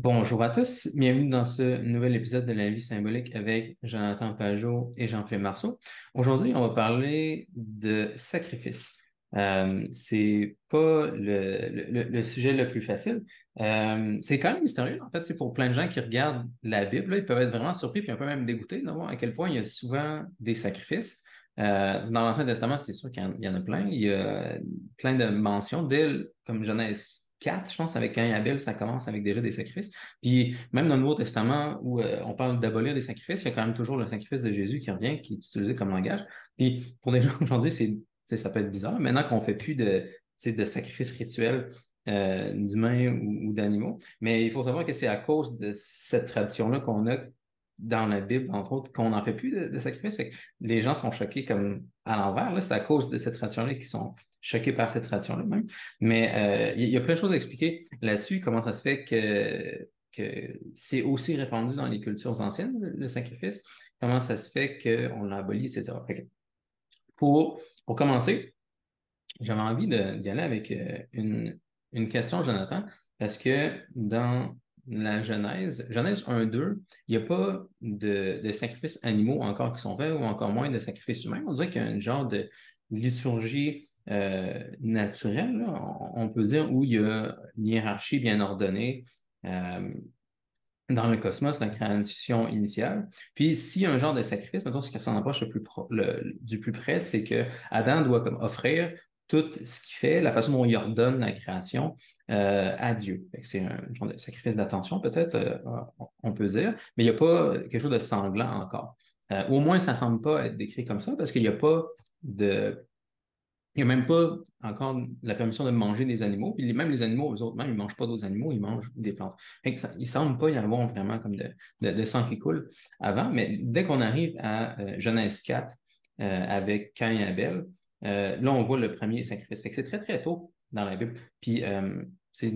Bonjour à tous, bienvenue dans ce nouvel épisode de la vie symbolique avec Jonathan Pajot et Jean-Philippe Marceau. Aujourd'hui, on va parler de sacrifice. Euh, c'est pas le, sujet le plus facile. Euh, c'est quand même mystérieux, en fait, c'est pour plein de gens qui regardent la Bible, ils peuvent être vraiment surpris puis un peu même dégoûtés de voir à quel point il y a souvent des sacrifices. Euh, dans l'Ancien Testament, c'est sûr qu'il y, en a plein. Il y a plein de mentions d'îles comme Genèse 4, je pense, avec Cain et Abel, ça commence avec déjà des sacrifices. Puis même dans le Nouveau Testament, où euh, on parle d'abolir des sacrifices, il y a quand même toujours le sacrifice de Jésus qui revient, qui est utilisé comme langage. Puis pour des gens aujourd'hui, c'est, ça peut être bizarre. Maintenant qu'on ne fait plus de, de sacrifices rituels euh, d'humains ou, ou, d'animaux. Mais il faut savoir que c'est à cause de cette tradition-là qu'on a dans la Bible, entre autres, qu'on n'en fait plus de, sacrifices. les gens sont choqués comme à l'envers. C'est à cause de cette tradition-là qu'ils sont choqués par cette tradition-là même. Mais euh, il y, a plein de choses à expliquer là-dessus, comment ça se fait que, que c'est aussi répandu dans les cultures anciennes, le, sacrifice, comment ça se fait qu'on l'a aboli, etc. Pour, pour commencer, j'avais envie d'y aller avec euh, une, une question, Jonathan, parce que dans la Genèse, Genèse 1-2, il n'y a pas de, sacrifices animaux encore qui sont faits ou encore moins de sacrifices humains. On dirait qu'il y a un genre de liturgie euh, naturelle, on, peut dire, où il y a une hiérarchie bien ordonnée. Euh, dans le cosmos, la création initiale. Puis, s'il y a un genre de sacrifice, maintenant, ce qui s'en approche du plus près, c'est que Adam doit comme offrir tout ce qu'il fait, la façon dont il ordonne la création euh, à Dieu. C'est un genre de sacrifice d'attention, peut-être, euh, on peut dire, mais il n'y a pas quelque chose de sanglant encore. Euh, au moins, ça ne semble pas être décrit comme ça parce qu'il n'y a pas de. Il n'y a même pas encore la permission de manger des animaux. Puis même les animaux, eux autres, même, ils ne mangent pas d'autres animaux, ils mangent des plantes. il ne semble pas y avoir vraiment comme de, de, sang qui coule avant, mais dès qu'on arrive à Genèse 4 avec Cain et Abel, euh, là, on voit le premier sacrifice. c'est très, très tôt dans la Bible. Puis, euh, c'est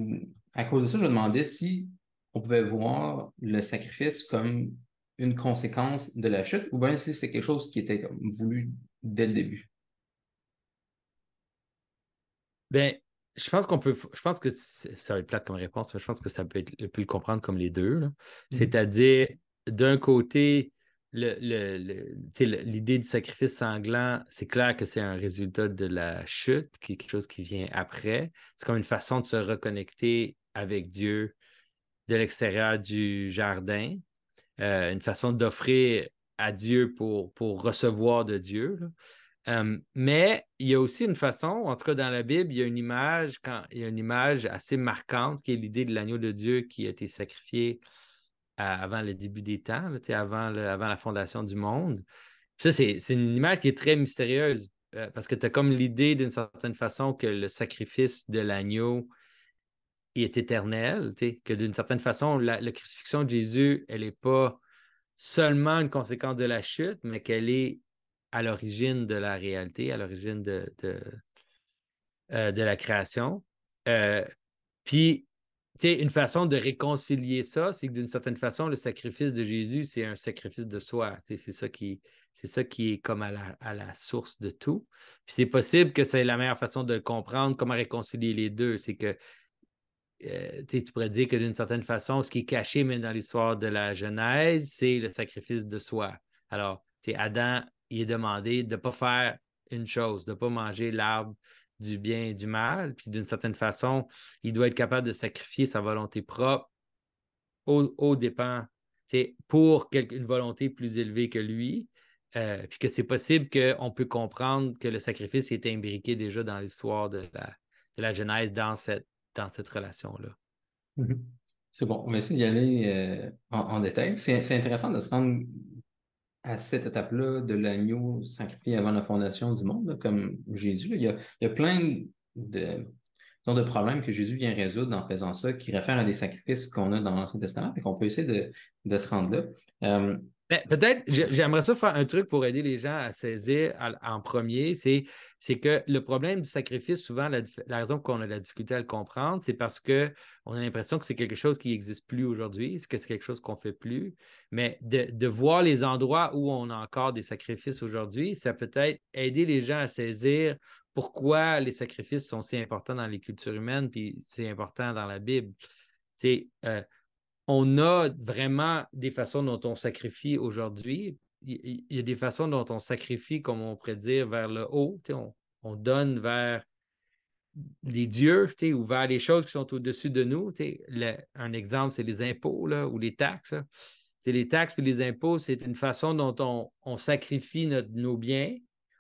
à cause de ça, je me demandais si on pouvait voir le sacrifice comme une conséquence de la chute ou bien si c'est quelque chose qui était voulu dès le début. Ben, je pense qu'on peut. Je pense que ça va être plate comme réponse, mais je pense que ça peut être le comprendre comme les deux. Mm-hmm. C'est-à-dire, d'un côté, l'idée du sacrifice sanglant, c'est clair que c'est un résultat de la chute, qui est quelque chose qui vient après. C'est comme une façon de se reconnecter avec Dieu de l'extérieur du jardin, euh, une façon d'offrir à Dieu pour, pour recevoir de Dieu. Euh, mais il y a aussi une façon, en tout cas dans la Bible, il y a une image, quand, il y a une image assez marquante qui est l'idée de l'agneau de Dieu qui a été sacrifié avant le début des temps, avant, avant la fondation du monde. ça, c'est une image qui est très mystérieuse euh, parce que tu as comme l'idée d'une certaine façon que le sacrifice de l'agneau est éternel, que d'une certaine façon, la, crucifixion de Jésus, elle n'est pas seulement une conséquence de la chute, mais qu'elle est à l'origine de la réalité, à l'origine de, de, euh, de, la création. Euh, puis une façon de réconcilier ça, c'est que d'une certaine façon, le sacrifice de Jésus, c'est un sacrifice de soi. C'est ça qui est comme à la, source de tout. Puis c'est possible que c'est la meilleure façon de comprendre, comment réconcilier les deux. C'est que euh, tu pourrais dire que d'une certaine façon, ce qui est caché même dans l'histoire de la Genèse, c'est le sacrifice de soi. Alors, Adam, il est demandé de ne pas faire une chose, de ne pas manger l'arbre du bien et du mal. Puis d'une certaine façon, il doit être capable de sacrifier sa volonté propre au, au dépens, pour une volonté plus élevée que lui. Euh, puis que c'est possible qu'on peut comprendre que le sacrifice est imbriqué déjà dans l'histoire de la, de la Genèse dans cette, relation-là. Mm-hmm. C'est bon. On va essayer d'y aller euh, en, détail. C'est intéressant de se rendre à cette étape-là de l'agneau sacrifié avant la fondation du monde, comme Jésus. Il, y a, plein de, de problèmes que Jésus vient résoudre en faisant ça, qui réfèrent à des sacrifices qu'on a dans l'Ancien Testament et qu'on peut essayer de, se rendre là. Euh, peut-être, j'aimerais ça faire un truc pour aider les gens à saisir en premier, c'est, que le problème du sacrifice, souvent, la, raison qu'on a la difficulté à le comprendre, c'est parce qu'on a l'impression que c'est quelque chose qui n'existe plus aujourd'hui, que c'est quelque chose qu'on ne fait plus. Mais de, voir les endroits où on a encore des sacrifices aujourd'hui, ça peut être aider les gens à saisir pourquoi les sacrifices sont si importants dans les cultures humaines, puis c'est important dans la Bible. Sais, euh, on a vraiment des façons dont on sacrifie aujourd'hui. Il, y a des façons dont on sacrifie, comme on pourrait dire, vers le haut. On, on, donne vers les dieux ou vers les choses qui sont au-dessus de nous. un exemple, c'est les impôts là, ou les taxes. C'est les taxes et les impôts, c'est une façon dont on, sacrifie nos biens.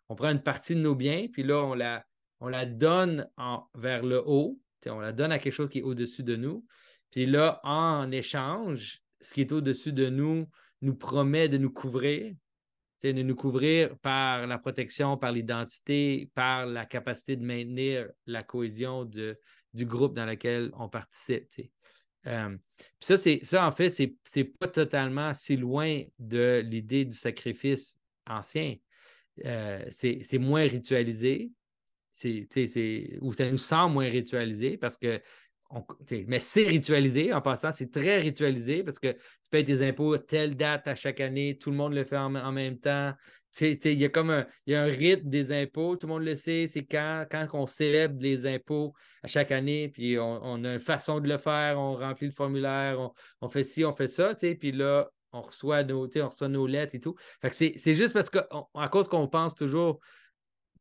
On prend une partie de nos biens, puis là, on la, on la donne vers le haut. On la donne à quelque chose qui est au-dessus de nous. Puis là, en échange, ce qui est au-dessus de nous nous promet de nous couvrir, de nous couvrir par la protection, par l'identité, par la capacité de maintenir la cohésion du groupe dans lequel on participe. Euh, ça, ça, en fait, c'est pas totalement si loin de l'idée du sacrifice ancien. Euh, c'est moins ritualisé, ou ça nous semble moins ritualisé parce que mais c'est ritualisé en passant, c'est très ritualisé parce que tu payes tes impôts telle date à chaque année, tout le monde le fait en, même temps. Il y a comme un, y a un rythme des impôts, tout le monde le sait, c'est quand, quand on célèbre les impôts à chaque année, puis on, a une façon de le faire, on remplit le formulaire, on, fait ci, on fait ça, puis là, on reçoit nos, on reçoit nos lettres et tout. c'est juste parce qu'à cause qu'on pense toujours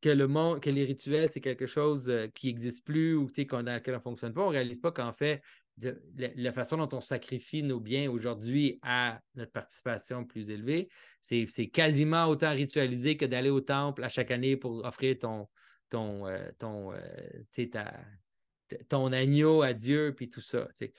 que le monde, que les rituels, c'est quelque chose euh, qui n'existe plus ou dans lequel on ne fonctionne pas, on ne réalise pas qu'en fait, la, façon dont on sacrifie nos biens aujourd'hui à notre participation plus élevée, c'est quasiment autant ritualisé que d'aller au temple à chaque année pour offrir ton, ton, euh, euh, ton agneau à Dieu, puis tout ça. fait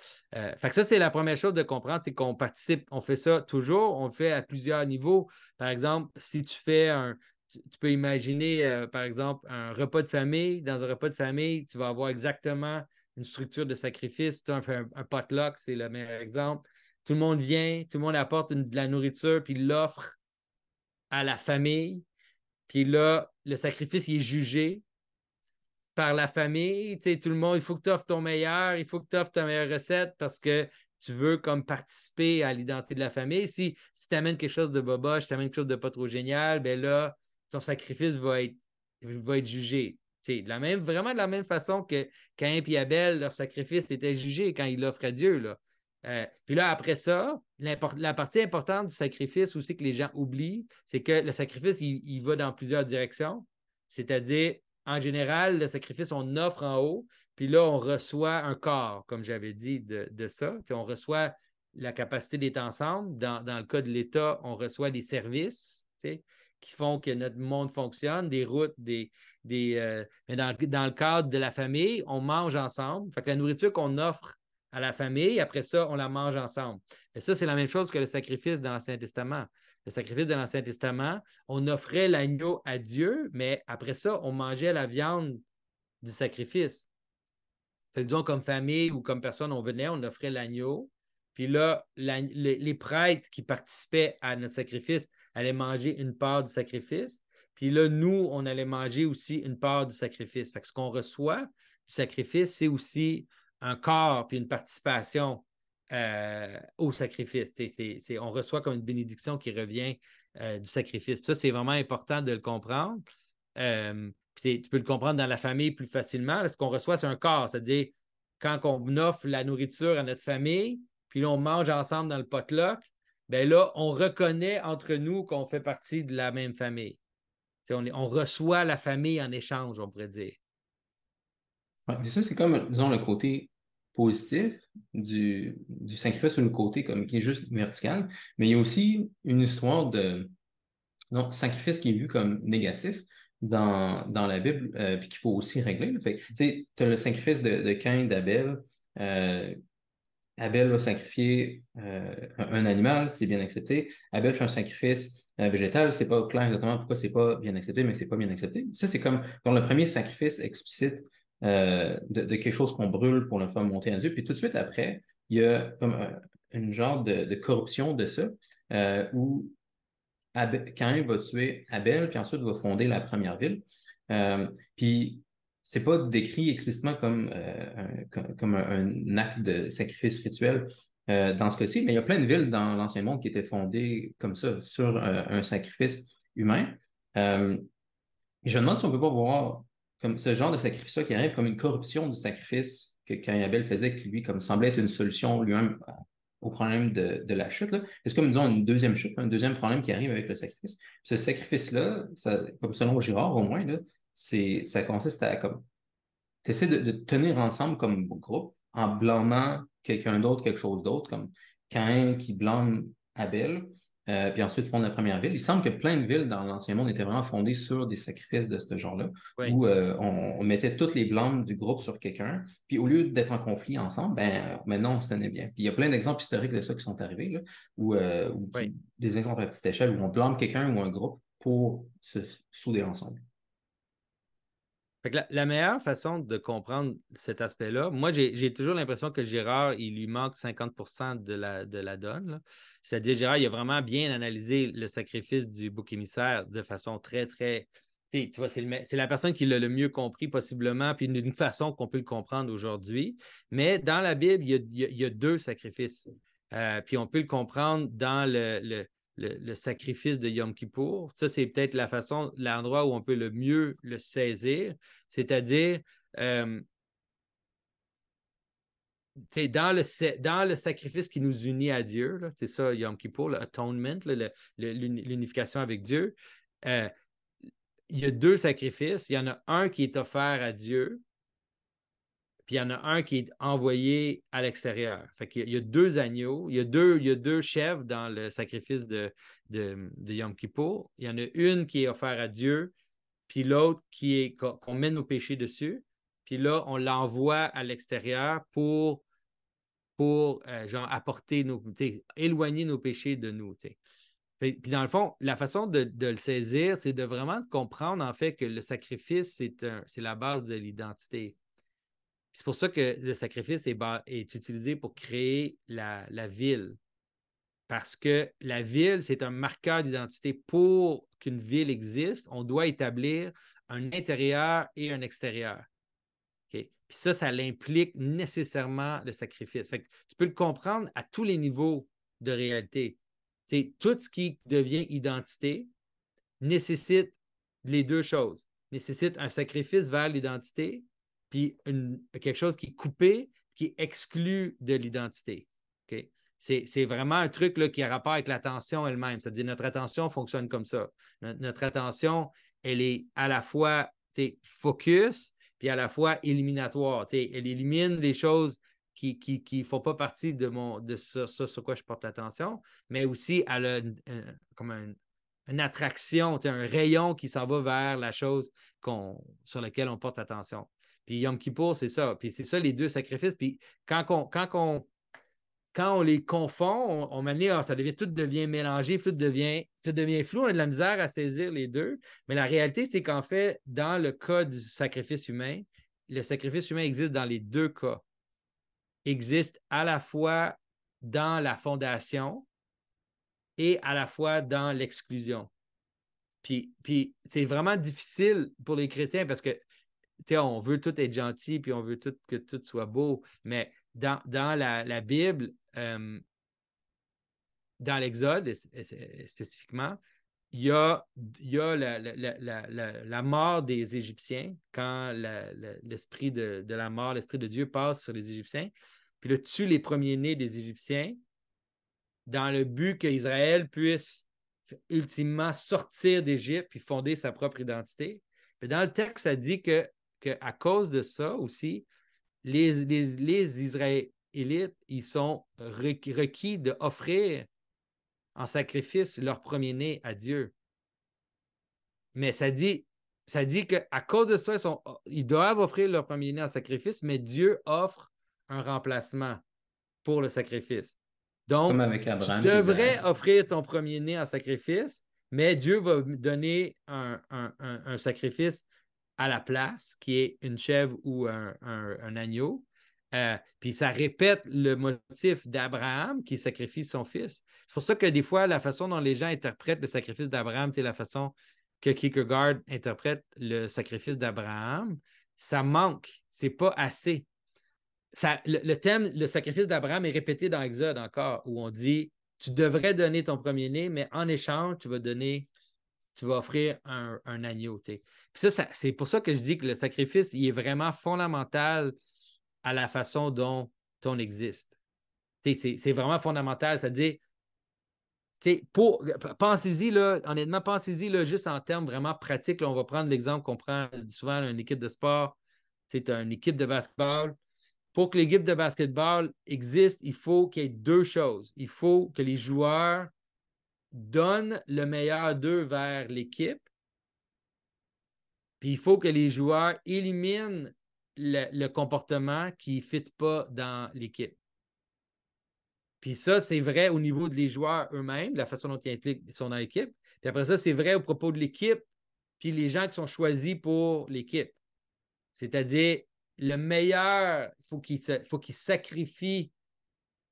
que ça, c'est la première chose de comprendre, c'est qu'on participe, on fait ça toujours, on le fait à plusieurs niveaux. Par exemple, si tu fais un, tu, peux imaginer, euh, par exemple, un repas de famille. Dans un repas de famille, tu vas avoir exactement une structure de sacrifice. Tu as un, un, potluck, c'est le meilleur exemple. Tout le monde vient, tout le monde apporte de la nourriture, puis l'offre à la famille. Puis là, le sacrifice il est jugé par la famille. Tu sais, tout le monde, il faut que tu offres ton meilleur, il faut que tu offres ta meilleure recette parce que tu veux comme participer à l'identité de la famille. Si, si tu amènes quelque chose de boboche, tu amènes quelque chose de pas trop génial, ben là, ton sacrifice va être, jugé. la même, vraiment de la même façon que Cain et Abel, leur sacrifice était jugé quand ils l'offrent à Dieu. Là. Euh, puis là, après ça, la partie importante du sacrifice aussi que les gens oublient, c'est que le sacrifice, il, va dans plusieurs directions. C'est-à-dire, en général, le sacrifice, on offre en haut, puis là, on reçoit un corps, comme j'avais dit de, de ça. on reçoit la capacité d'être ensemble. Dans, dans, le cas de l'État, on reçoit des services qui font que notre monde fonctionne, des routes, des. des euh, mais dans, le cadre de la famille, on mange ensemble. Fait que la nourriture qu'on offre à la famille, après ça, on la mange ensemble. Et ça, c'est la même chose que le sacrifice dans l'Ancien Testament. Le sacrifice de l'Ancien Testament, on offrait l'agneau à Dieu, mais après ça, on mangeait la viande du sacrifice. Fait que, disons, comme famille ou comme personne, on venait, on offrait l'agneau, puis là, les, prêtres qui participaient à notre sacrifice allaient manger une part du sacrifice. Puis là, nous, on allait manger aussi une part du sacrifice. Fait que ce qu'on reçoit du sacrifice, c'est aussi un corps puis une participation euh, au sacrifice. on reçoit comme une bénédiction qui revient euh, du sacrifice. ça, c'est vraiment important de le comprendre. Euh, tu peux le comprendre dans la famille plus facilement. Ce qu'on reçoit, c'est un corps, c'est-à-dire quand on offre la nourriture à notre famille, puis là, on mange ensemble dans le potluck, bien là, on reconnaît entre nous qu'on fait partie de la même famille. On, reçoit la famille en échange, on pourrait dire. ça, c'est comme, disons, le côté positif du, sacrifice ou le côté comme qui est juste vertical, mais il y a aussi une histoire de non, sacrifice qui est vu comme négatif dans, la Bible, euh, puis qu'il faut aussi régler. Tu as le sacrifice de, de Cain, d'Abel, euh, Abel va sacrifier euh, un, animal, c'est bien accepté. Abel fait un sacrifice euh, végétal, c'est pas clair exactement pourquoi c'est pas bien accepté, mais c'est pas bien accepté. Ça, c'est comme dans le premier sacrifice explicite euh, de, quelque chose qu'on brûle pour le faire monter à Dieu. Puis tout de suite après, il y a comme une genre de, corruption de ça, où Abel, Cain va tuer Abel, puis ensuite va fonder la première ville. puis c'est pas décrit explicitement comme, euh, un, comme un, acte de sacrifice rituel euh, dans ce cas-ci, mais il y a plein de villes dans l'Ancien Monde qui étaient fondées comme ça, sur euh, un sacrifice humain. je me demande si on peut pas voir comme ce genre de sacrifice-là qui arrive comme une corruption du sacrifice que Abel faisait, qui lui comme semblait être une solution lui-même au problème de, la chute. C'est comme, disons, une deuxième chute, un deuxième problème qui arrive avec le sacrifice. Ce sacrifice-là, comme selon Girard au moins, là, ça consiste à comme. Tu essaies de, tenir ensemble comme groupe en blâmant quelqu'un d'autre, quelque chose d'autre, comme Cain qui blâme Abel, euh, puis ensuite fondent la première ville. Il semble que plein de villes dans l'Ancien Monde étaient vraiment fondées sur des sacrifices de ce genre-là, où euh, on, mettait toutes les blâmes du groupe sur quelqu'un, puis au lieu d'être en conflit ensemble, ben, maintenant on se tenait bien. Puis il y a plein d'exemples historiques de ça qui sont arrivés, là, où, euh, des exemples à petite échelle où on blâme quelqu'un ou un groupe pour se souder ensemble la, meilleure façon de comprendre cet aspect-là, moi, j'ai toujours l'impression que Gérard, il lui manque 50 de la, de la donne. C'est-à-dire, Gérard, il a vraiment bien analysé le sacrifice du bouc émissaire de façon très, très. Tu vois, c'est la personne qui l'a le mieux compris possiblement, puis d'une façon qu'on peut le comprendre aujourd'hui. Mais dans la Bible, il y a, deux sacrifices. Euh, puis on peut le comprendre dans le, le, sacrifice de Yom Kippour. Ça, c'est peut-être la façon, l'endroit où on peut le mieux le saisir, c'est-à-dire euh, dans, le, dans le sacrifice qui nous unit à Dieu, c'est ça, Yom Kippour, l'atonement, l'unification avec Dieu. Euh, il y a deux sacrifices. Il y en a un qui est offert à Dieu, puis il y en a un qui est envoyé à l'extérieur. Fait qu'il y a deux agneaux, il y a deux, il chèvres dans le sacrifice de, de, Yom Kippur. Il y en a une qui est offerte à Dieu, puis l'autre qui est qu'on met nos péchés dessus. Puis là, on l'envoie à l'extérieur pour, euh, apporter nos, éloigner nos péchés de nous. Puis dans le fond, la façon de, de le saisir, c'est de vraiment comprendre en fait que le sacrifice, c'est la base de l'identité. C'est pour ça que le sacrifice est, utilisé pour créer la, ville. Parce que la ville, c'est un marqueur d'identité. Pour qu'une ville existe, on doit établir un intérieur et un extérieur. Puis ça, ça l'implique nécessairement le sacrifice. tu peux le comprendre à tous les niveaux de réalité. tout ce qui devient identité nécessite les deux choses. Nécessite un sacrifice vers l'identité puis quelque chose qui est coupé, qui est exclu de l'identité. C'est vraiment un truc là, qui a rapport avec l'attention elle-même. C'est-à-dire notre attention fonctionne comme ça. Notre, attention, elle est à la fois focus, puis à la fois éliminatoire. Elle élimine les choses qui ne font pas partie de, mon, de ce, sur quoi je porte l'attention, mais aussi elle a comme une attraction, un rayon qui s'en va vers la chose sur laquelle on porte attention. Puis Yom Kippour, c'est ça. Puis c'est ça les deux sacrifices. Puis quand on, quand quand on les confond, on, on ah, ça devient, tout devient mélangé, tout devient, tout devient flou, on a de la misère à saisir les deux. Mais la réalité, c'est qu'en fait, dans le cas du sacrifice humain, le sacrifice humain existe dans les deux cas. existe à la fois dans la fondation et à la fois dans l'exclusion. Puis, puis c'est vraiment difficile pour les chrétiens parce que on veut tout être gentil, puis on veut tout, que tout soit beau, mais dans, la, Bible, dans l'Exode spécifiquement, il y a, la, mort des Égyptiens, quand l'esprit de, la mort, l'esprit de Dieu passe sur les Égyptiens, puis le tue les premiers-nés des Égyptiens dans le but qu'Israël puisse ultimement sortir d'Égypte puis fonder sa propre identité. dans le texte, ça dit que qu'à cause de ça aussi, les, les, Israélites, ils sont requis d'offrir en sacrifice leur premier-né à Dieu. Mais ça dit, ça dit qu'à cause de ça, ils, sont, ils doivent offrir leur premier-né en sacrifice, mais Dieu offre un remplacement pour le sacrifice. Donc, tu devrais offrir ton premier-né en sacrifice, mais Dieu va donner un, un sacrifice à la place, qui est une chèvre ou un, agneau. Euh, puis ça répète le motif d'Abraham qui sacrifie son fils. C'est pour ça que des fois, la façon dont les gens interprètent le sacrifice d'Abraham, c'est la façon que Kierkegaard interprète le sacrifice d'Abraham, ça manque, c'est pas assez. Ça, le, thème, le sacrifice d'Abraham est répété dans Exode encore, où on dit Tu devrais donner ton premier-né, mais en échange, tu vas donner tu vas offrir un, agneau. ça, c'est pour ça que je dis que le sacrifice, il est vraiment fondamental à la façon dont on existe. C'est vraiment fondamental. C'est-à-dire, pour, pensez-y, là, honnêtement, pensez-y là, juste en termes vraiment pratiques. on va prendre l'exemple qu'on prend souvent une équipe de sport. C'est une équipe de basketball. Pour que l'équipe de basketball existe, il faut qu'il y ait deux choses. Il faut que les joueurs donnent le meilleur d'eux vers l'équipe. Puis il faut que les joueurs éliminent le, comportement qui ne fit pas dans l'équipe. Puis ça, c'est vrai au niveau des joueurs eux-mêmes, la façon dont ils impliquent, sont dans l'équipe. Puis après ça, c'est vrai au propos de l'équipe, puis les gens qui sont choisis pour l'équipe. C'est-à-dire, le meilleur, il faut qu'il faut qu'il sacrifie.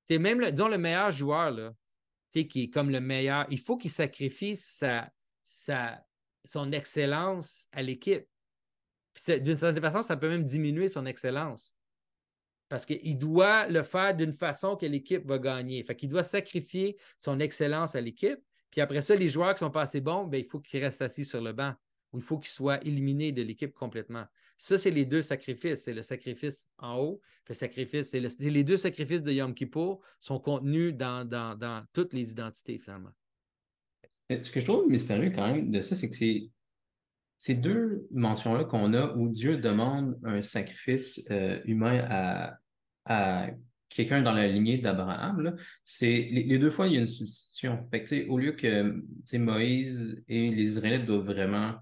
C'est même, le, disons, le meilleur joueur, là, qui est comme le meilleur, il faut qu'il sacrifie sa, son excellence à l'équipe. D'une certaine façon, ça peut même diminuer son excellence. Parce qu'il doit le faire d'une façon que l'équipe va gagner. Fait qu'il doit sacrifier son excellence à l'équipe. Puis après ça, les joueurs qui sont pas assez bons, bien, il faut qu'ils restent assis sur le banc ou il faut qu'ils soient éliminés de l'équipe complètement. Ça, c'est les deux sacrifices. C'est le sacrifice en haut, le sacrifice, c'est les deux sacrifices de Yom Kippur sont contenus dans, dans, toutes les identités, finalement. Ce que je trouve mystérieux quand même de ça, c'est que ces deux mentions-là qu'on a où Dieu demande un sacrifice euh, humain à, à quelqu'un dans la lignée d'Abraham, c'est les, deux fois, il y a une substitution. Au lieu que Moïse et les Israélites doivent vraiment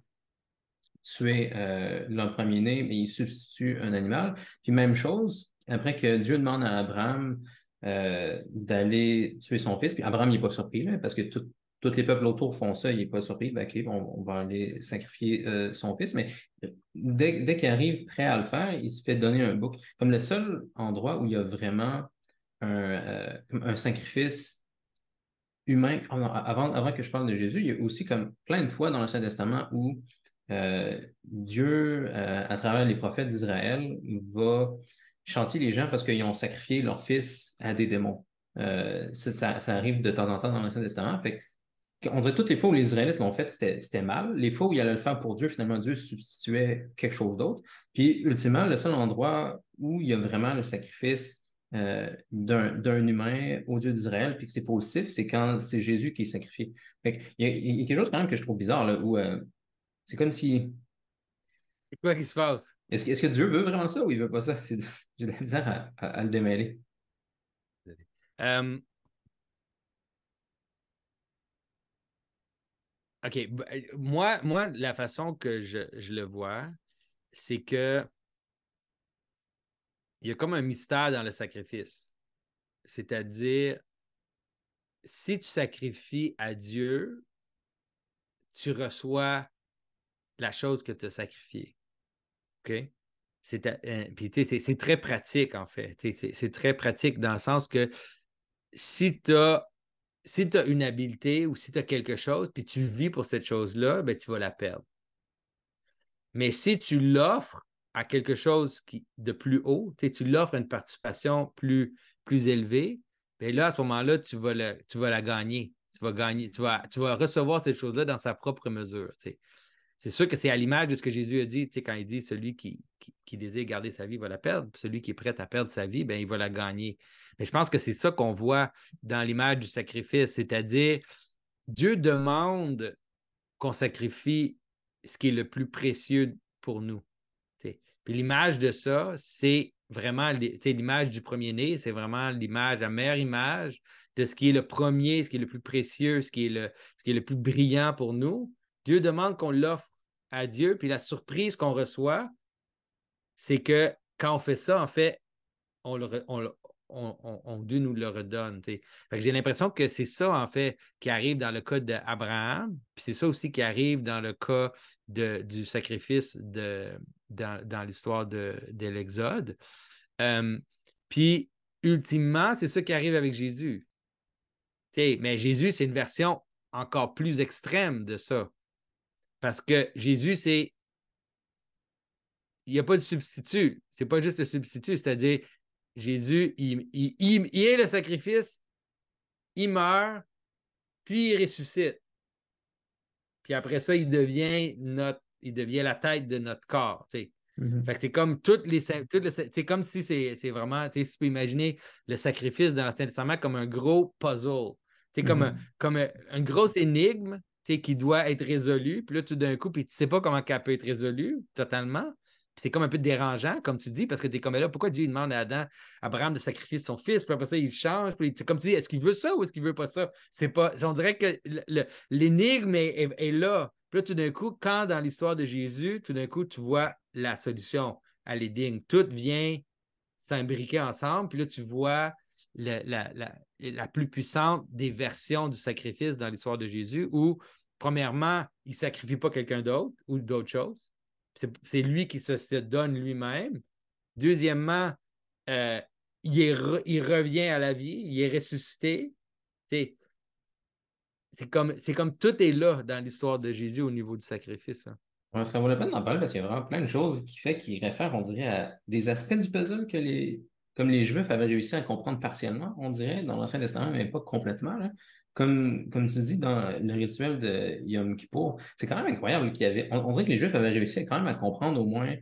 tuer euh, leur premier-né, mais ils substituent un animal. Puis même chose, après que Dieu demande à Abraham euh, d'aller tuer son fils, puis Abraham n'est pas surpris, là, parce que tous les peuples autour font ça, il n'est pas surpris, ben, OK, on, va aller sacrifier euh, son fils, mais dès, qu'il arrive prêt à le faire, il se fait donner un bouc. Comme le seul endroit où il y a vraiment un, sacrifice humain, avant, avant que je parle de Jésus, il y a aussi comme plein de fois dans l'Ancien Testament où Dieu, à travers les prophètes d'Israël, va chanter les gens parce qu'ils ont sacrifié leur fils à des démons. ça, ça, arrive de temps en temps dans l'Ancien Testament. On dirait toutes les fois où les Israélites l'ont fait, c'était mal. Les fois où il allait le faire pour Dieu, finalement, Dieu substituait quelque chose d'autre. Puis, ultimement, le seul endroit où il y a vraiment le sacrifice euh, d'un humain au Dieu d'Israël, puis que c'est positif, c'est quand c'est Jésus qui est sacrifié. il, y a, quelque chose quand même que je trouve bizarre, là, où euh, c'est comme si. C'est quoi qui se passe? Est-ce que, Dieu veut vraiment ça ou il veut pas ça? J'ai de la misère à, le démêler. Euh, OK. Euh, moi, moi, la façon que je, le vois, c'est que il y a comme un mystère dans le sacrifice. C'est-à-dire, si tu sacrifies à Dieu, tu reçois la chose que tu as sacrifiée. OK? C'est, euh, c'est très pratique, en fait. C'est très pratique dans le sens que si tu as si une habileté ou si tu as quelque chose, puis tu vis pour cette chose-là, ben, tu vas la perdre. Mais si tu l'offres à quelque chose qui, de plus haut, tu l'offres à une participation plus, plus élevée, bien là, à ce moment-là, tu, vas la, tu vas la gagner. Tu vas gagner, tu vas, tu vas recevoir cette chose-là dans sa propre mesure. C'est sûr que c'est à l'image de ce que Jésus a dit, quand il dit celui qui, qui, désire garder sa vie va la perdre, celui qui est prêt à perdre sa vie, ben, il va la gagner. Mais je pense que c'est ça qu'on voit dans l'image du sacrifice, c'est-à-dire Dieu demande qu'on sacrifie ce qui est le plus précieux pour nous. Puis l'image de ça, c'est vraiment l'image du premier-né, c'est vraiment l'image, la meilleure image de ce qui est le premier, ce qui est le plus précieux, ce qui est le plus brillant pour nous. Dieu demande qu'on l'offre à Dieu, puis la surprise qu'on reçoit, c'est que quand on fait ça, en fait, on, nous le redonne. J'ai l'impression que c'est ça, en fait, qui arrive dans le cas d'Abraham, puis c'est ça aussi qui arrive dans le cas du sacrifice dans, l'histoire de, l'Exode. Puis, ultimement, c'est ça qui arrive avec Jésus. mais Jésus, c'est une version encore plus extrême de ça. Parce que Jésus, c'est. Il n'y a pas de substitut. C'est pas juste le substitut, c'est-à-dire Jésus, il, est le sacrifice, il meurt, puis il ressuscite. Puis après ça, il devient, notre, il devient la tête de notre corps. Mhm. Que c'est comme toutes les. Toutes les comme si c'est vraiment. Tu peux imaginer le sacrifice dans l'Ancien Testament comme un gros puzzle. C'est comme, un, Mhm. comme un- une grosse énigme qui doit être résolue. Puis là, tout d'un coup, puis tu sais pas comment elle peut être résolue totalement. Puis c'est comme un peu dérangeant, comme tu dis, parce que tu es comme là, pourquoi Dieu demande à Adam, Abraham de sacrifier son fils, puis après ça, il change. Puis comme tu dis, est-ce qu'il veut ça ou est-ce qu'il veut pas ça? C'est pas. On dirait que l'énigme est, là. Puis là, tout d'un coup, quand dans l'histoire de Jésus, tout d'un coup, tu vois la solution à l'énigme. Tout vient s'imbriquer ensemble. Puis là, tu vois la, la- la plus puissante des versions du sacrifice dans l'histoire de Jésus où, premièrement, il ne sacrifie pas quelqu'un d'autre ou d'autre chose. C'est lui qui se, donne lui-même. Deuxièmement, euh, il, il revient à la vie, il est ressuscité. C'est comme, comme tout est là dans l'histoire de Jésus au niveau du sacrifice. hein. Ça vaut la peine d'en parler parce qu'il y a vraiment plein de choses qui fait qu'il réfère, on dirait, à des aspects du puzzle que les, comme les Juifs avaient réussi à comprendre partiellement, on dirait, dans l'Ancien Testament, mais pas complètement. Comme, comme tu dis, dans le rituel de Yom Kippour, c'est quand même incroyable qu'il y avait. On, on dirait que les Juifs avaient réussi quand même à comprendre au moins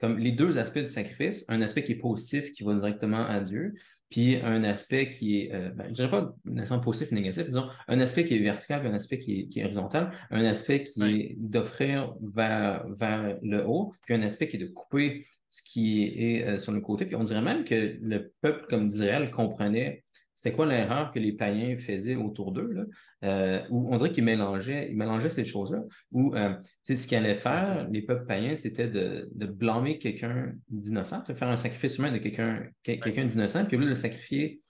comme les deux aspects du sacrifice, un aspect qui est positif, qui va directement à Dieu, puis un aspect qui est, euh, ben, je dirais pas nécessairement positif négatif, disons, un aspect qui est vertical, puis un aspect qui est, qui est horizontal, un aspect qui est d'offrir vers, vers le haut, puis un aspect qui est de couper ce qui est euh, sur le côté. Puis on dirait même que le peuple comme d'Israël comprenait c'était quoi l'erreur que les païens faisaient autour d'eux, là, euh, où on dirait qu'ils mélangeaient, ils mélangeaient ces choses-là, où euh, ce qu'ils allaient faire, les peuples païens, c'était de, de blâmer quelqu'un d'innocent, de faire un sacrifice humain de quelqu'un que- quelqu'un d'innocent, puis au lieu de le sacrifier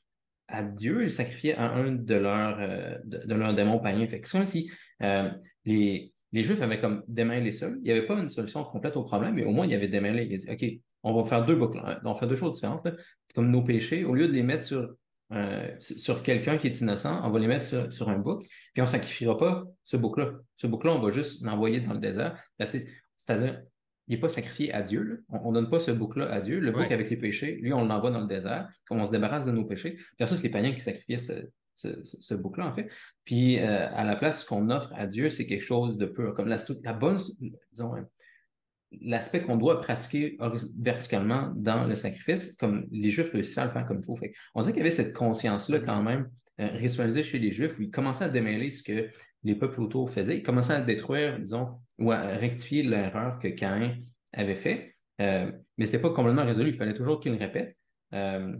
à Dieu, ils le sacrifiaient à un de leurs euh, de, démons païens. Fait que c'est comme si euh, les, les Juifs avaient comme démêlé ça. Il n'y avait pas une solution complète au problème, mais au moins, il y avait démêlé. Il dit, OK, on va faire deux boucles, on va faire deux choses différentes. là. Comme nos péchés, au lieu de les mettre sur, euh, sur quelqu'un qui est innocent, on va les mettre sur, sur un bouc, puis on ne sacrifiera pas ce bouc-là. Ce bouc-là, on va juste l'envoyer dans le désert. C'est- C'est-à-dire, il n'est pas sacrifié à Dieu. là. On ne donne pas ce bouc-là à Dieu. Le bouc Ouais. avec les péchés, lui, on l'envoie dans le désert, comme on se débarrasse de nos péchés, versus les païens qui sacrifiaient ce, ce, ce- ce bouc-là, en fait. Puis, euh, à la place, ce qu'on offre à Dieu, c'est quelque chose de pur. Comme la, la bonne, disons, l'aspect qu'on doit pratiquer verticalement dans le sacrifice, comme les Juifs réussissaient à le faire comme il faut. Fait on dirait qu'il y avait cette conscience-là quand même euh, ritualisée chez les Juifs où ils commençaient à démêler ce que les peuples autour faisaient. Ils commençaient à détruire, disons, ou à rectifier l'erreur que Caïn avait fait. Euh, mais ce n'était pas complètement résolu. Il fallait toujours qu'il le répète. Euh,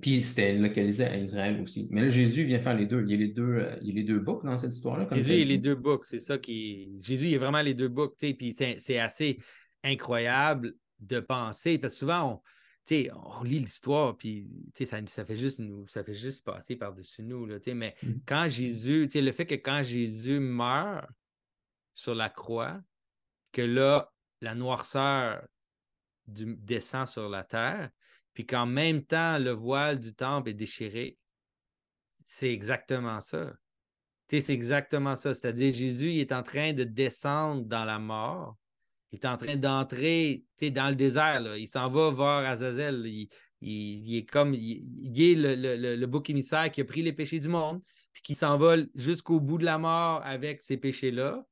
puis c'était localisé à Israël aussi. Mais là, Jésus vient faire les deux. Il y a les deux, euh, il y a les deux boucs dans cette histoire-là. Jésus, est les deux boucs, c'est ça qui. Jésus, il est vraiment les deux boucs, puis c'est assez incroyable de penser, parce que souvent, on, on lit l'histoire, puis ça, ça fait juste nous, ça fait juste passer par-dessus nous, là, mais Mhm. quand Jésus, le fait que quand Jésus meurt sur la croix, que là, la noirceur du- descend sur la terre, puis qu'en même temps, le voile du temple est déchiré, c'est exactement ça. C'est exactement ça. C'est-à-dire, Jésus, il est en train de descendre dans la mort. Il est en train d'entrer dans le désert. Il s'en va vers Azazel. Il, est comme, il, est le- le bouc émissaire qui a pris les péchés du monde, puis qui s'envole jusqu'au bout de la mort avec ces péchés-là.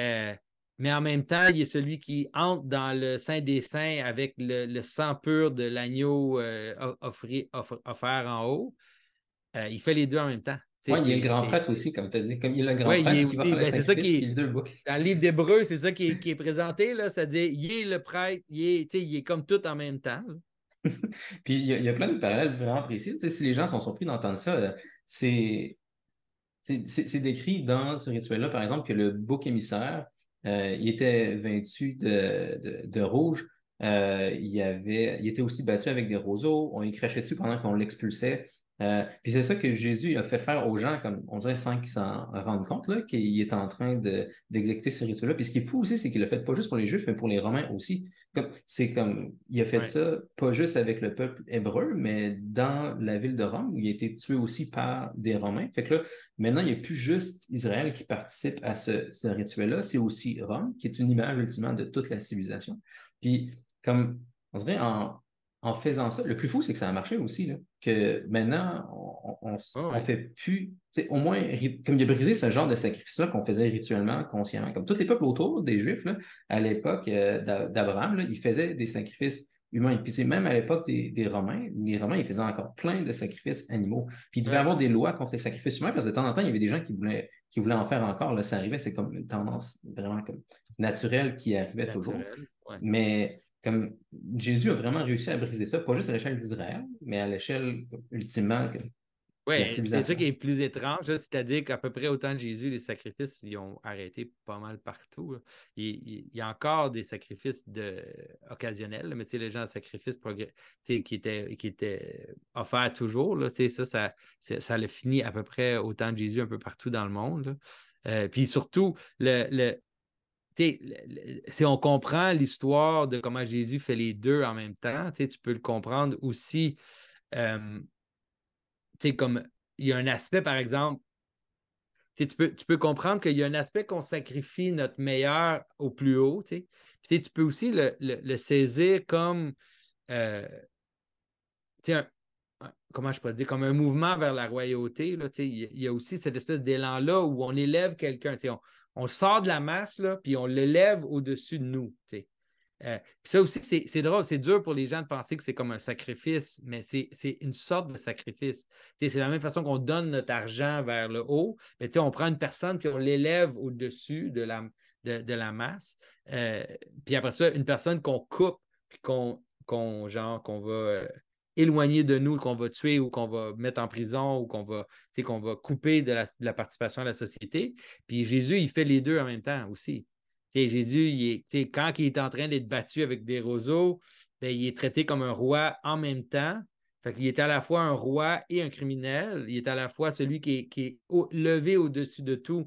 Euh, mais en même temps, il est celui qui entre dans le Saint des Saints avec le, le sang pur de l'agneau euh, offri- off- offert en haut. Euh, il fait les deux en même temps. Ouais, il y a le grand prêtre aussi, comme tu as dit. Comme il y a le grand Ouais, prêtre est ben, c'est ça qui- boucs. Dans le livre d'Hébreu, c'est ça qui est, qui est présenté, c'est-à-dire, il est le prêtre, il est, il est comme tout en même temps. Puis il y, a, il y a plein de parallèles vraiment précis. Si les gens sont surpris d'entendre ça, euh, c'est décrit dans ce rituel-là, par exemple, que le bouc émissaire, euh, il était de, de rouge. Euh, il, avait, il était aussi battu avec des roseaux. On y crachait dessus pendant qu'on l'expulsait. Euh, puis c'est ça que Jésus a fait faire aux gens, comme on dirait, sans qu'ils s'en rendent compte, qu'il est en train de- d'exécuter ce rituel-là. Puis ce qui est fou aussi, c'est qu'il l'a fait pas juste pour les Juifs, mais pour les Romains aussi. Comme, c'est comme, il a fait Ouais. ça pas juste avec le peuple hébreu, mais dans la ville de Rome, où il a été tué aussi par des Romains. Fait que là, maintenant, il n'y a plus juste Israël qui participe à ce, ce rituel-là, c'est aussi Rome, qui est une image ultimement de toute la civilisation. Puis, comme, on dirait, en, en faisant ça, le plus fou, c'est que ça a marché aussi. Là, que maintenant, on, on, fait plus. Au moins, comme il a brisé ce genre de sacrifice-là qu'on faisait rituellement, consciemment. Comme tous les peuples autour des Juifs, là, à l'époque euh, d'Abraham, ils faisaient des sacrifices humains. Puis même à l'époque des, Romains, les Romains, ils faisaient encore plein de sacrifices animaux. Puis il devait y avoir des lois contre les sacrifices humains parce que de temps en temps, il y avait des gens qui voulaient, qui voulaient en faire encore. Là, ça arrivait, c'est comme une tendance vraiment comme naturelle qui arrivait toujours. Mais comme Jésus a vraiment réussi à briser ça, pas juste à l'échelle d'Israël, mais à l'échelle ultimement oui, c'est ça qui est plus étrange, c'est-à-dire qu'à peu près autant de Jésus, les sacrifices, ils ont arrêté pas mal partout. Il, y a encore des sacrifices de, occasionnels, mais les gens sacrifices qui étaient, qui étaient offerts toujours, là, ça, ça, ça le fini à peu près autant de Jésus un peu partout dans le monde. Euh, puis surtout, le, si on comprend l'histoire de comment Jésus fait les deux en même temps, tu peux le comprendre aussi. Comme il y a un aspect, par exemple, tu peux, tu peux comprendre qu'il y a un aspect qu'on sacrifie notre meilleur au plus haut. Tu peux aussi le, saisir comme euh, comment je dire, comme un mouvement vers la royauté. Là, il y a aussi cette espèce d'élan-là où on élève quelqu'un. On sort de la masse, puis on l'élève au-dessus de nous. Euh, ça aussi, c'est drôle, c'est dur pour les gens de penser que c'est comme un sacrifice, mais c'est une sorte de sacrifice. C'est la même façon qu'on donne notre argent vers le haut, mais on prend une personne puis on l'élève au-dessus de la, de, la masse. Euh, puis après ça, une personne qu'on coupe, puis qu'on genre qu'on va euh, éloigner de nous, qu'on va tuer ou qu'on va mettre en prison ou qu'on va, va couper de la, participation à la société. Puis Jésus, il fait les deux en même temps aussi. Jésus, il est, quand il est en train d'être battu avec des roseaux, ben, il est traité comme un roi en même temps. Fait il est à la fois un roi et un criminel. Il est à la fois celui qui est, levé au-dessus de tout.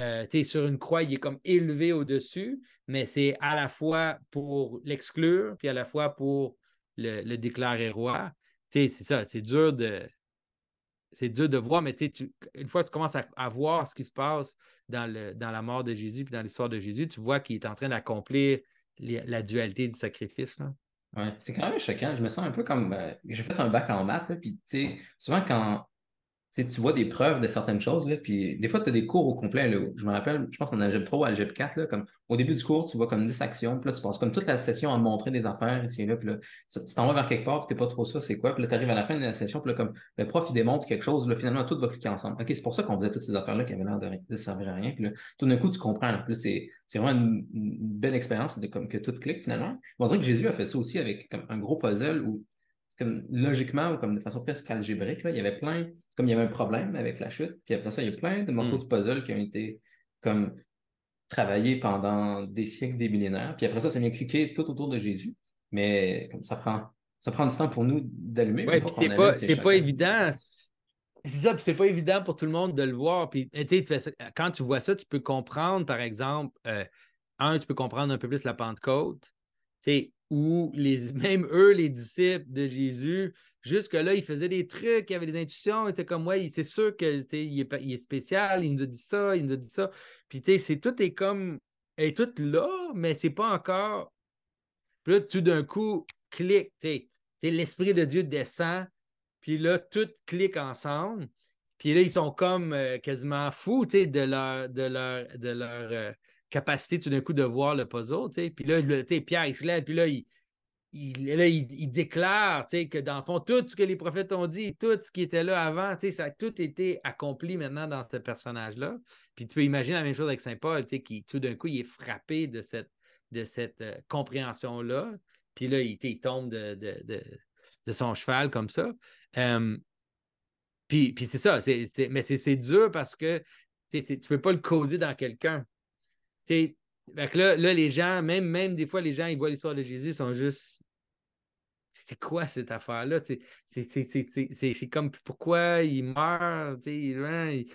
Euh, sur une croix, il est comme élevé au-dessus, mais c'est à la fois pour l'exclure, puis à la fois pour le, déclarer roi. C'est ça, c'est dur de, c'est dur de voir, mais tu, une fois que tu commences à, voir ce qui se passe dans, le, dans la mort de Jésus puis dans l'histoire de Jésus, tu vois qu'il est en train d'accomplir la dualité du sacrifice. Là. Ouais, c'est quand même choquant. Je me sens un peu comme. Euh, j'ai fait un bac en maths, puis souvent quand tu vois des preuves de certaines choses, là, puis des fois, tu as des cours au complet. Là, je me rappelle, je pense en algèbre 3 ou algèbre 4, là, comme au début du cours, tu vois comme 10 actions, puis là, tu passes comme toute la session à montrer des affaires et là, puis là, tu t'en vas vers quelque part, puis t'es pas trop ça, c'est quoi, puis là, tu arrives à la fin de la session, puis là, comme le prof, il démontre quelque chose, là, finalement, tout va cliquer ensemble. OK, c'est pour ça qu'on faisait toutes ces affaires-là qui avaient l'air de, servir à rien, puis là, tout d'un coup, tu comprends, c'est, c'est vraiment une, belle expérience de comme que tout clique finalement. On dirait que Jésus a fait ça aussi avec comme un gros puzzle où comme logiquement ou comme de façon presque algébrique, là, il y avait plein, comme il y avait un problème avec la chute, puis après ça, il y a plein de morceaux mm. de puzzle qui ont été comme travaillés pendant des siècles, des millénaires, puis après ça, ça vient cliquer tout autour de Jésus, mais comme ça prend, ça prend du temps pour nous d'allumer. Oui, c'est pas, c'est pas évident. C'est ça, c'est pas évident pour tout le monde de le voir. Puis, quand tu vois ça, tu peux comprendre, par exemple, euh, un, tu peux comprendre un peu plus la Pentecôte. sais où les, même eux, les disciples de Jésus, jusque-là, ils faisaient des trucs, ils avaient des intuitions, ils étaient comme, ouais, c'est sûr qu'il est, spécial, il nous a dit ça, il nous a dit ça. Puis, sais, tout est comme, est tout là, mais c'est pas encore. Puis là, tout d'un coup, clic, tu sais, l'Esprit de Dieu descend, puis là, tout clique ensemble. Puis là, ils sont comme euh, quasiment fous, tu de leur, de leur, de leur, euh, capacité tout d'un coup de voir le puzzle. Puis là, Pierre, il se lève, puis là, il, il, déclare que dans le fond, tout ce que les prophètes ont dit, tout ce qui était là avant, ça a tout été accompli maintenant dans ce personnage-là. Puis tu peux imaginer la même chose avec Saint Paul, qui tout d'un coup, il est frappé de cette, de cette euh, compréhension-là. Puis là, il, tombe de, de, son cheval comme ça. puis, puis c'est ça, mais c'est dur parce que tu ne peux pas le causer dans quelqu'un là, là, les gens, même, même des fois, les gens, ils voient l'histoire de Jésus, ils sont juste. C'est quoi cette affaire-là? C'est comme pourquoi il meurt, il,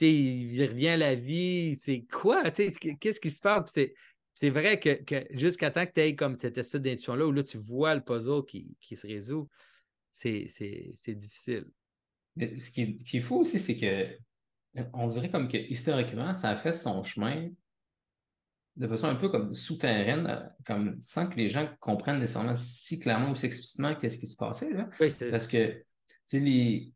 il, revient à la vie. C'est quoi? Qu'est-ce qui se passe? C'est vrai que, que jusqu'à temps que tu aies comme cette espèce d'intuition-là où là, tu vois le puzzle qui, qui se résout, c'est difficile. Ce qui, ce qui est fou aussi, c'est que on dirait comme que historiquement, ça a fait son chemin de façon un peu comme souterraine, comme sans que les gens comprennent nécessairement si clairement ou si explicitement qu'est-ce qui se passait. Là. Parce que les,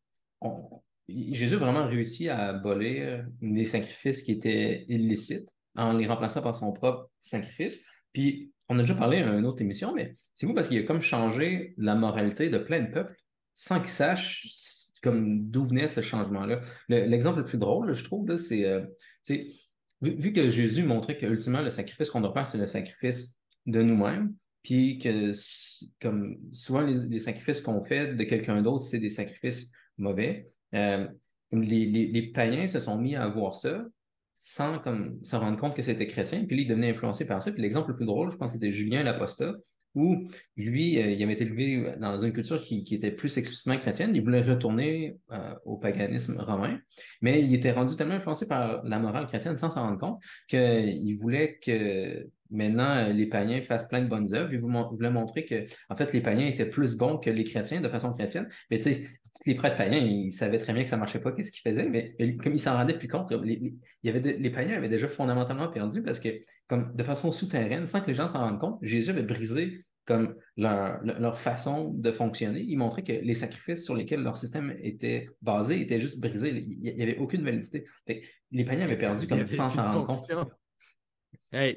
Jésus a vraiment réussi à abolir des sacrifices qui étaient illicites en les remplaçant par son propre sacrifice. Puis, on a déjà parlé à une autre émission, mais c'est vous parce qu'il a comme changé la moralité de plein de peuples sans qu'ils sachent comme d'où venait ce changement-là. L'exemple le, plus drôle, je trouve, c'est euh, vu, que Jésus montrait que ultimement le sacrifice qu'on doit faire, c'est le sacrifice de nous-mêmes, puis que comme souvent les, sacrifices qu'on fait de quelqu'un d'autre, c'est des sacrifices mauvais. Euh, les, païens se sont mis à voir ça sans comme, se rendre compte que c'était chrétien, puis ils devenaient influencés par ça. Puis l'exemple le plus drôle, je pense, c'était Julien l'Apostat, où lui, euh, il avait été élevé dans une culture qui, était plus explicitement chrétienne. Il voulait retourner euh, au paganisme romain, mais il était rendu tellement influencé par la morale chrétienne sans s'en rendre compte qu'il voulait que maintenant les païens fassent plein de bonnes œuvres. Il voulait montrer que, en fait, les païens étaient plus bons que les chrétiens de façon chrétienne. Mais tu sais, tous les prêtres païens, ils savaient très bien que ça ne marchait pas, qu'est-ce qu'ils faisaient, mais comme ils s'en rendaient plus compte, les, il y avait les païens avaient déjà fondamentalement perdu parce que, comme de façon souterraine, sans que les gens s'en rendent compte, Jésus avait brisé comme leur, façon de fonctionner. Il montrait que les sacrifices sur lesquels leur système était basé étaient juste brisés. Il n'y avait aucune validité. les païens avaient perdu comme sans s'en rendre compte.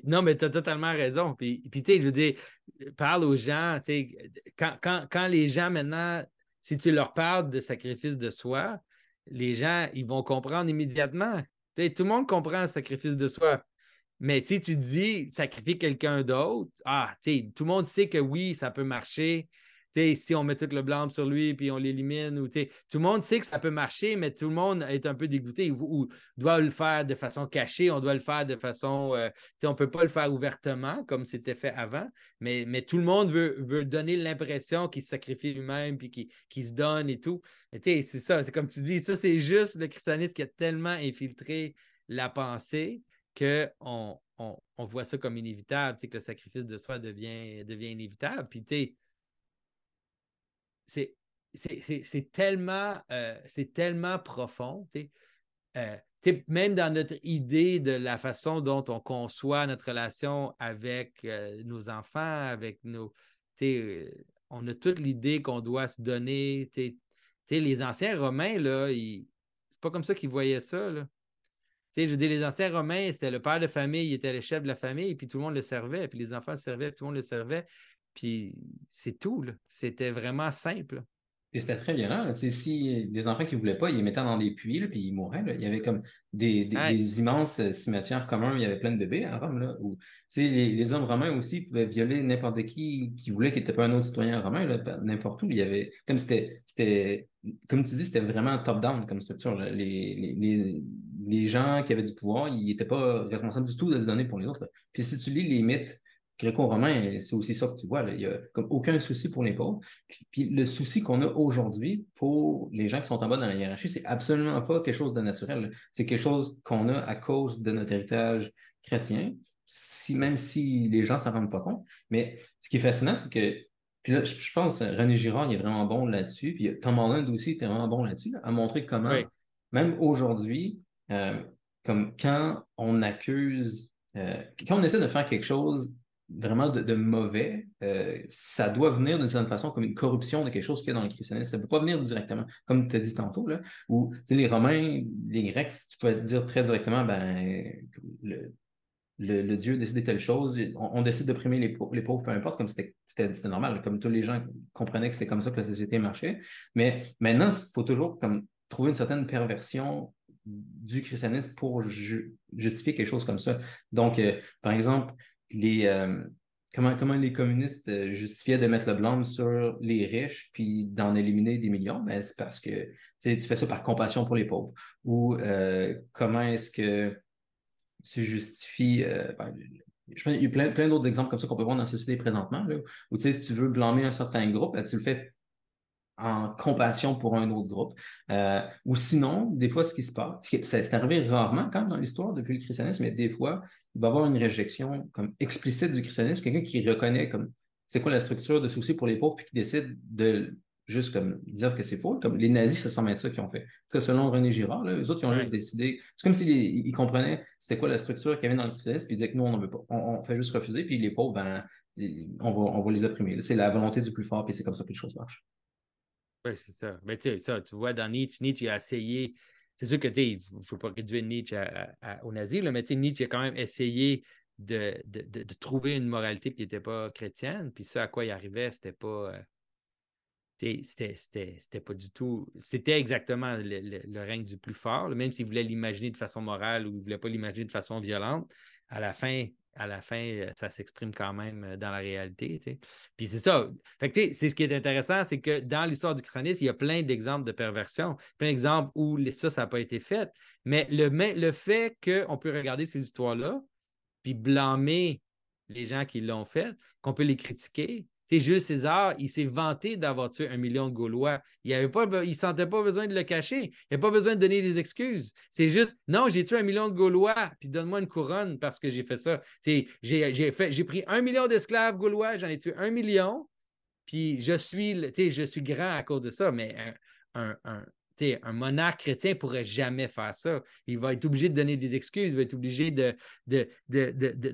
Non, mais tu as totalement raison. Puis, puis tu sais, je veux dire, parle aux gens, tu sais, quand, quand, les gens maintenant, si tu leur parles de sacrifice de soi, les gens, ils vont comprendre immédiatement. tout le monde comprend le sacrifice de soi. Mais si tu dis sacrifier quelqu'un d'autre, ah, tout le monde sait que oui, ça peut marcher. Si on met tout le blanc sur lui puis on l'élimine, ou tout le monde sait que ça peut marcher, mais tout le monde est un peu dégoûté ou, doit le faire de façon cachée, on doit le faire de façon. Euh, on ne peut pas le faire ouvertement comme c'était fait avant, mais, mais tout le monde veut, veut donner l'impression qu'il se sacrifie lui-même puis qu'il se donne et tout. C'est ça, c'est comme tu dis, ça c'est juste le christianisme qui a tellement infiltré la pensée qu'on on, voit ça comme inévitable, que le sacrifice de soi devient, devient inévitable. Puis, c'est tellement, euh, profond. Euh, même dans notre idée de la façon dont on conçoit notre relation avec euh, nos enfants, avec nos. on a toute l'idée qu'on doit se donner. les anciens Romains, là, c'est pas comme ça qu'ils voyaient ça. Là je dis, les anciens Romains, c'était le père de famille, il était le chef de la famille, puis tout le monde le servait, puis les enfants le servaient, puis tout le monde le servait. Puis c'est tout, C'était vraiment simple. Puis c'était très violent. Si des enfants qui ne voulaient pas, ils les mettaient dans des puits, puis ils mouraient. Il y avait comme des, immenses euh, cimetières communs, il y avait plein de bébés à Rome. Là, où, les, les, hommes romains aussi pouvaient violer n'importe qui qui voulait qui n'était pas un autre citoyen romain, n'importe où. Il y avait, comme c'était, comme tu dis, c'était vraiment top-down comme structure. Les, les, les gens qui avaient du pouvoir, ils n'étaient pas responsables du tout de se donner pour les autres. Puis si tu lis les mythes gréco-romains, c'est aussi ça que tu vois. Il n'y a comme aucun souci pour les pauvres. Puis, le souci qu'on a aujourd'hui pour les gens qui sont en bas dans la hiérarchie, c'est absolument pas quelque chose de naturel. C'est quelque chose qu'on a à cause de notre héritage chrétien, si, même si les gens ne s'en rendent pas compte. Mais ce qui est fascinant, c'est que puis là, je, pense René Girard, il est vraiment bon là-dessus. Puis Tom Holland aussi était vraiment bon là-dessus, à montrer comment, même aujourd'hui, euh, comme quand on accuse, euh, quand on essaie de faire quelque chose vraiment de, mauvais, euh, ça doit venir d'une certaine façon comme une corruption de quelque chose qu'il y a dans le christianisme. Ça ne peut pas venir directement, comme tu as dit tantôt, là, où les Romains, les Grecs, tu peux dire très directement, ben, le, Dieu décide telle chose, on, décide d'opprimer les, les, pauvres, peu importe, comme c'était normal, comme tous les gens comprenaient que c'était comme ça que la société marchait. Mais maintenant, il faut toujours comme, trouver une certaine perversion du christianisme pour justifier quelque chose comme ça. Donc, euh, par exemple, les, euh, comment, comment les communistes euh, justifiaient de mettre le blâme sur les riches puis d'en éliminer des millions, ben, c'est parce que tu fais ça par compassion pour les pauvres. Ou comment est-ce que tu justifies. Ben, il y a plein, plein d'autres exemples comme ça qu'on peut voir dans la société présentement, où tu veux blâmer un certain groupe, ben, tu le fais en compassion pour un autre groupe. Euh, ou sinon, des fois, ce qui se passe, c'est arrivé rarement quand même dans l'histoire depuis le christianisme, mais des fois, il va y avoir une réjection comme explicite du christianisme, quelqu'un qui reconnaît comme c'est quoi la structure de souci pour les pauvres, puis qui décide de juste comme dire que c'est faux. Comme les nazis, ça semble être ça qu'ils ont fait. Que selon René Girard, là, eux autres, ils ont juste décidé. C'est comme s'ils ils comprenaient c'était quoi la structure qu'il y avait dans le christianisme, puis ils disaient que nous, on n'en veut pas. On, fait juste refuser, puis les pauvres, ben, on va, on va les opprimer. C'est la volonté du plus fort, puis c'est comme ça que les choses marchent. Oui, c'est ça. Mais tu sais, ça, tu vois, dans Nietzsche, Nietzsche a essayé. C'est sûr que tu il ne faut pas réduire Nietzsche aux nazis, là, mais Nietzsche a quand même essayé de, de, de, trouver une moralité qui n'était pas chrétienne. Puis ça, à quoi il arrivait, c'était pas. Euh, c'était pas du tout. C'était exactement le, règne du plus fort, même s'il voulait l'imaginer de façon morale ou il ne voulait pas l'imaginer de façon violente. À la fin, à la fin, euh, ça s'exprime quand même euh, dans la réalité. Puis c'est ça. c'est ce qui est intéressant, c'est que dans l'histoire du christianisme, il y a plein d'exemples de perversion, plein d'exemples où ça, ça n'a pas été fait. Mais le, le fait qu'on peut regarder ces histoires-là, puis blâmer les gens qui l'ont fait, qu'on peut les critiquer. Sais, Jules César, il s'est vanté d'avoir tué un million de Gaulois. Il ne sentait pas besoin de le cacher. Il n'a pas besoin de donner des excuses. C'est juste, non, j'ai tué un million de Gaulois, puis donne-moi une couronne parce que j'ai fait ça. J'ai pris un million d'esclaves gaulois, j'en ai tué un million, puis je suis, je suis grand à cause de ça, mais un, un monarque chrétien ne pourrait jamais faire ça. Il va être obligé de donner des excuses, il va être obligé de,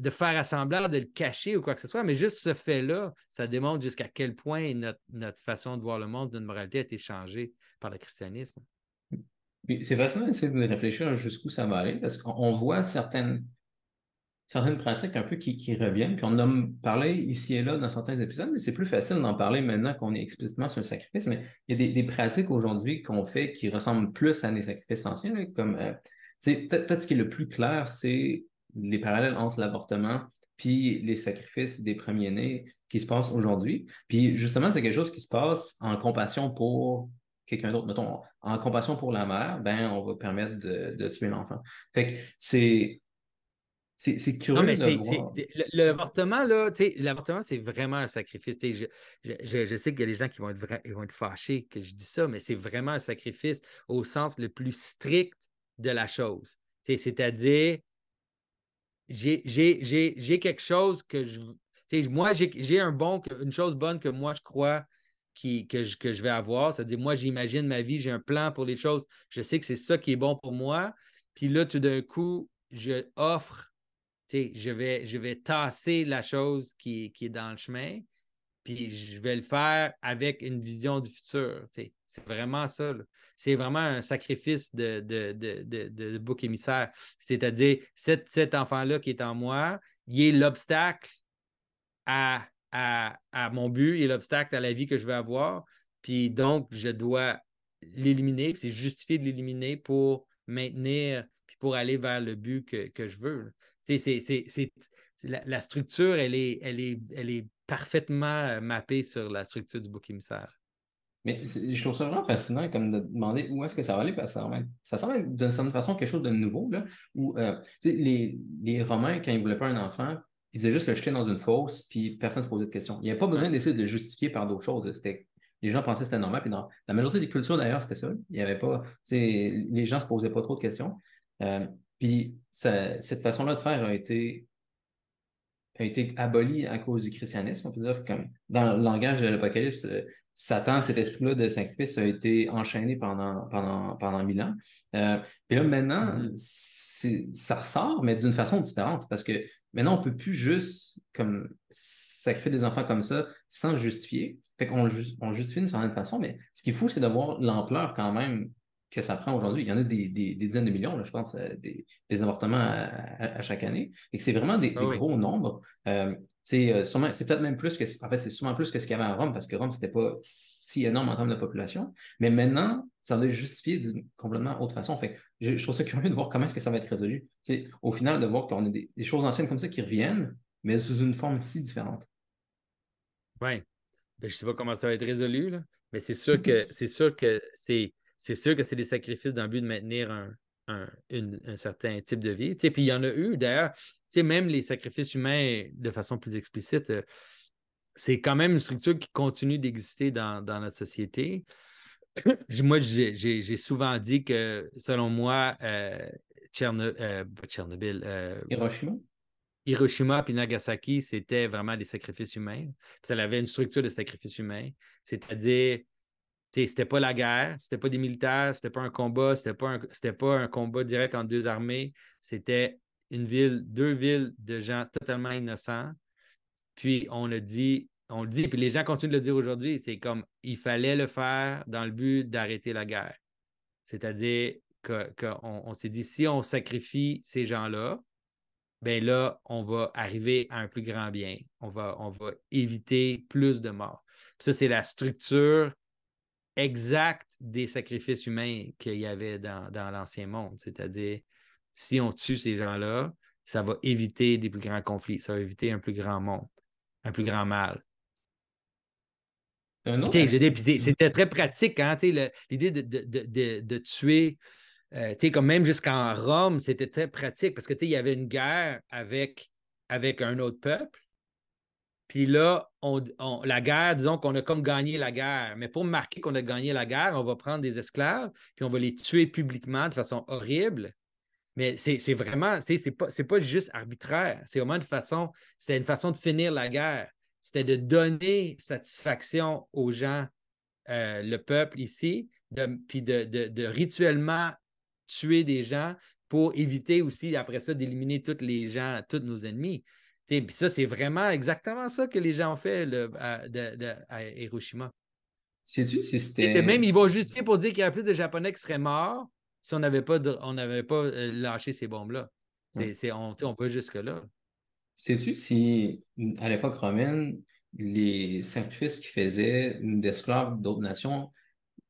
faire assembler, de le cacher ou quoi que ce soit. Mais juste ce fait-là, ça démontre jusqu'à quel point notre, façon de voir le monde, notre moralité a été changée par le christianisme. C'est fascinant d'essayer de réfléchir jusqu'où ça va aller, parce qu'on voit certaines certaines pratiques un peu qui, reviennent. Puis on a parlé ici et là dans certains épisodes, mais c'est plus facile d'en parler maintenant qu'on est explicitement sur le sacrifice. Mais il y a des, pratiques aujourd'hui qu'on fait qui ressemblent plus à des sacrifices anciens, comme euh, peut-être ce qui est le plus clair, c'est les parallèles entre l'avortement puis les sacrifices des premiers-nés qui se passent aujourd'hui. Puis justement, c'est quelque chose qui se passe en compassion pour quelqu'un d'autre. Mettons, en compassion pour la mère, ben, on va permettre de, de tuer l'enfant. Fait que c'est c'est curieux. Non, mais L'avortement, là, l'avortement, c'est vraiment un sacrifice. Je, je, sais qu'il y a des gens qui vont être, vont être fâchés que je dis ça, mais c'est vraiment un sacrifice au sens le plus strict de la chose. C'est-à-dire, j'ai quelque chose que je. Moi, j'ai un bon, une chose bonne que moi, je crois qui, que, je, que je vais avoir. C'est-à-dire, moi, j'imagine ma vie, j'ai un plan pour les choses. Je sais que c'est ça qui est bon pour moi. Puis là, tout d'un coup, je offre je vais, je vais tasser la chose qui, est dans le chemin, puis je vais le faire avec une vision du futur. C'est vraiment ça. C'est vraiment un sacrifice de, de, de, bouc émissaire. C'est-à-dire, cet, cet enfant-là qui est en moi, il est l'obstacle à, à, à, mon but, il est l'obstacle à la vie que je veux avoir. Puis donc, je dois l'éliminer. C'est justifié de l'éliminer pour maintenir, puis pour aller vers le but que, que je veux c'est, la, structure, elle est, elle, est, elle est parfaitement euh, mappée sur la structure du bouc émissaire. Mais je trouve ça vraiment fascinant comme de demander où est-ce que ça va aller, parce que ça, semble d'une certaine façon quelque chose de nouveau. Là, où euh, les, les Romains, quand ils ne voulaient pas un enfant, ils faisaient juste le jeter dans une fosse, puis personne ne se posait de questions. Il n'y avait pas besoin d'essayer de le justifier par d'autres choses. C'était les gens pensaient que c'était normal. Puis dans la majorité des cultures, d'ailleurs, c'était ça. Il y avait pas, les gens ne se posaient pas trop de questions. Euh, puis cette façon-là de faire a été, a été abolie à cause du christianisme. On peut dire que dans le langage de l'Apocalypse, euh, Satan, cet esprit-là de sacrifice, a été enchaîné pendant, pendant, pendant mille ans. Euh, puis là, maintenant, mm-hmm. ça ressort, mais d'une façon différente, parce que maintenant, on ne peut plus juste comme sacrifier des enfants comme ça sans justifier. Fait qu'on on justifie d'une certaine façon, mais ce qui est fou, c'est de voir l'ampleur quand même que ça prend aujourd'hui. Il y en a des, dizaines de millions, je pense, euh, des, avortements à, chaque année. Et que c'est vraiment des, ah gros nombres. Euh, euh, c'est peut-être même plus que, en fait, c'est sûrement plus que ce qu'il y avait à Rome, parce que Rome, c'était pas si énorme en termes de population. Mais maintenant, ça doit être justifié d'une complètement autre façon. Fait je, trouve ça curieux de voir comment est-ce que ça va être résolu. au final, de voir qu'on a des, choses anciennes comme ça qui reviennent, mais sous une forme si différente. Oui. Ben, je ne sais pas comment ça va être résolu, là, mais c'est sûr que c'est sûr que c'est c'est sûr que c'est des sacrifices dans le but de maintenir un, certain type de vie. puis il y en a eu, d'ailleurs, même les sacrifices humains de façon plus explicite, euh, c'est quand même une structure qui continue d'exister dans, notre société. moi, j'ai souvent dit que, selon moi, euh, euh Tchernobyl, euh, Hiroshima? Hiroshima et Nagasaki, c'était vraiment des sacrifices humains. Ça avait une structure de sacrifices humains, c'est-à-dire c'était pas la guerre, c'était pas des militaires, c'était pas un combat, c'était pas un, pas un combat direct entre deux armées, c'était une ville, deux villes de gens totalement innocents. Puis on a dit, on le dit, puis les gens continuent de le dire aujourd'hui, c'est comme il fallait le faire dans le but d'arrêter la guerre. C'est-à-dire qu'on s'est dit, si on sacrifie ces gens-là, ben là, on va arriver à un plus grand bien. On va, on va éviter plus de morts. ça, c'est la structure exacte des sacrifices humains qu'il y avait dans, l'Ancien monde. C'est-à-dire, si on tue ces gens-là, ça va éviter des plus grands conflits, ça va éviter un plus grand monde, un plus grand mal. C'était très pratique, hein, l'idée de, tuer euh, comme même jusqu'en Rome, c'était très pratique parce que il y avait une guerre avec, avec un autre peuple. Puis là, on, la guerre, disons qu'on a comme gagné la guerre. Mais pour marquer qu'on a gagné la guerre, on va prendre des esclaves, puis on va les tuer publiquement de façon horrible. Mais c'est vraiment, c'est pas, pas juste arbitraire. C'est vraiment une façon, c'est une façon de finir la guerre. C'était de donner satisfaction aux gens, euh, le peuple ici, puis de, de, rituellement tuer des gens pour éviter aussi, après ça, d'éliminer tous les gens, tous nos ennemis. Puis ça, c'est vraiment exactement ça que les gens ont fait à, Hiroshima. Sais-tu si c'était. Même, ils vont justifier pour dire qu'il y a plus de Japonais qui seraient morts si on n'avait pas, on pas euh, lâché ces bombes-là. on, on va jusque-là. Sais-tu si, à l'époque romaine, les sacrifices qu'ils faisaient d'esclaves d'autres nations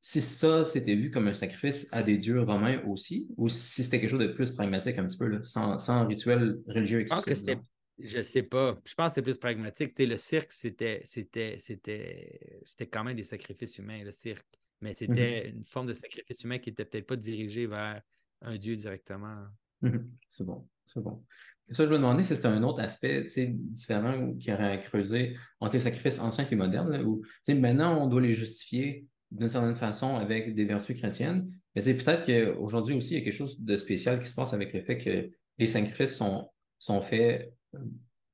si ça, c'était vu comme un sacrifice à des dieux romains aussi, ou si c'était quelque chose de plus pragmatique un petit peu, sans, rituel religieux explicite. Je pense je sais pas. Je pense que c'était plus pragmatique. le cirque, c'était, c'était, c'était, c'était quand même des sacrifices humains, le cirque. Mais c'était mhm. une forme de sacrifice humain qui n'était peut-être pas dirigée vers un dieu directement. Mhm. C'est bon, c'est bon. Ça, je me demandais si c'était un autre aspect différent qui aurait à creuser entre les sacrifices anciens et modernes, où maintenant on doit les justifier d'une certaine façon avec des vertus chrétiennes. Mais c'est peut-être qu'aujourd'hui aussi, il y a quelque chose de spécial qui se passe avec le fait que les sacrifices sont, sont faits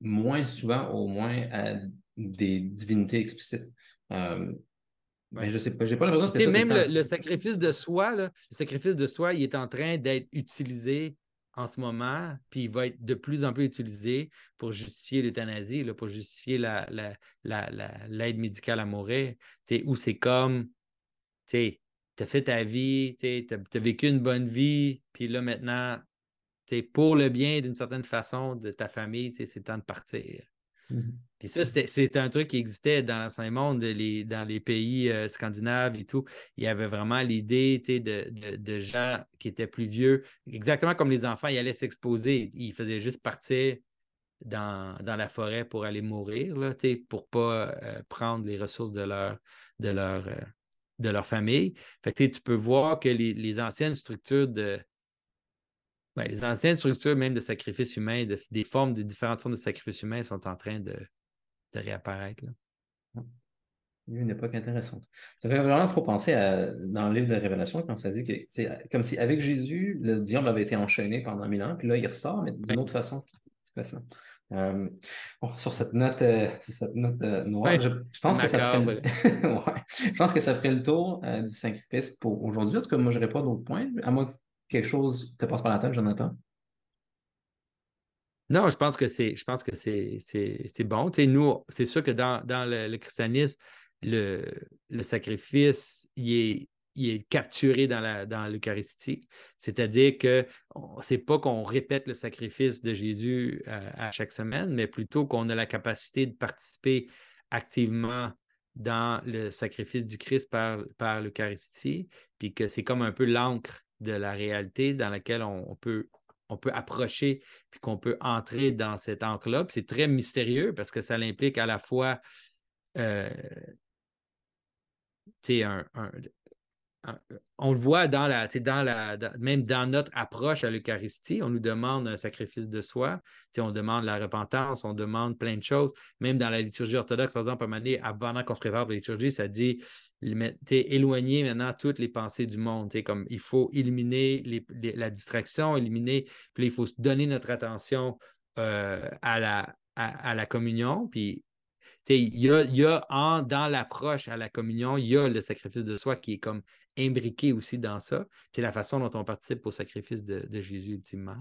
moins souvent, au moins, à des divinités explicites. Euh, mais je sais pas, j'ai pas l'impression que c'était Même le, sacrifice de soi, le sacrifice de soi, il est en train d'être utilisé en ce moment, puis il va être de plus en plus utilisé pour justifier l'euthanasie, pour justifier l'aide la, la, médicale à mourir, où c'est comme tu as fait ta vie, tu as, vécu une bonne vie, puis là maintenant, pour le bien d'une certaine façon de ta famille, c'est temps de partir. Mmh puis ça, c'est un truc qui existait dans l'Ancien Monde, dans les pays euh, scandinaves et tout. Il y avait vraiment l'idée de, de, gens qui étaient plus vieux, exactement comme les enfants, ils allaient s'exposer. Ils faisaient juste partir dans, la forêt pour aller mourir, là, pour ne pas euh, prendre les ressources de leur, de leur, euh, de leur famille. Fait que tu peux voir que les, anciennes structures de. Ben, les anciennes structures même de sacrifice humain, des formes, des différentes formes de sacrifice humain sont en train de, réapparaître. Là. Une époque intéressante. Ça fait vraiment trop penser à, dans le livre de Révélation, quand ça dit que, comme si avec Jésus, le diable avait été enchaîné pendant mille ans, puis là, il ressort, mais d'une autre façon. C'est ça? Euh, sur cette note, euh, cette note euh, noire, je, pense que ça ferait le... je pense que ça ferait le tour du sacrifice pour aujourd'hui. En tout cas, moi, je n'aurais pas d'autres points. À moins quelque chose te passe par la tête, Jonathan? Non, je pense que c'est, je pense que c'est, c'est, bon. nous, c'est sûr que dans, le, christianisme, le, le sacrifice, il est, il est capturé dans l'Eucharistie. Dans C'est-à-dire que c'est pas qu'on répète le sacrifice de Jésus euh, à, chaque semaine, mais plutôt qu'on a la capacité de participer activement dans le sacrifice du Christ par, par l'Eucharistie, puis que c'est comme un peu l'encre de la réalité dans laquelle on, peut, approcher, puis qu'on peut entrer dans cette encre-là. C'est très mystérieux parce que ça implique à la fois euh, un, on le voit dans la, dans la, même dans notre approche à l'Eucharistie, on nous demande un sacrifice de soi, on demande la repentance, on demande plein de choses. Même dans la liturgie orthodoxe, par exemple, à pendant qu'on se prépare la liturgie, ça dit éloigner maintenant toutes les pensées du monde. Comme il faut éliminer la distraction, éliminer, puis il faut donner notre attention euh, à, la, communion. Puis il y a, dans l'approche à la communion, il y a le sacrifice de soi qui est comme imbriqué aussi dans ça. C'est la façon dont on participe au sacrifice de, Jésus ultimement.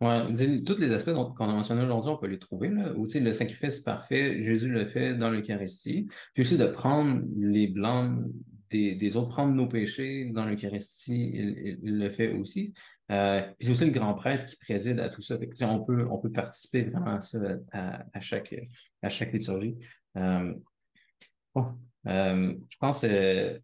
Oui, tous les aspects qu'on a mentionnés aujourd'hui, on peut les trouver. Là, le sacrifice parfait, Jésus le fait dans l'Eucharistie. Puis aussi de prendre les blancs des, autres, prendre nos péchés dans l'Eucharistie, il, le fait aussi. Euh, puis c'est aussi le grand prêtre qui préside à tout ça. on, peut, on peut participer vraiment à ça à, chaque, à chaque liturgie. Euh, euh, je pense que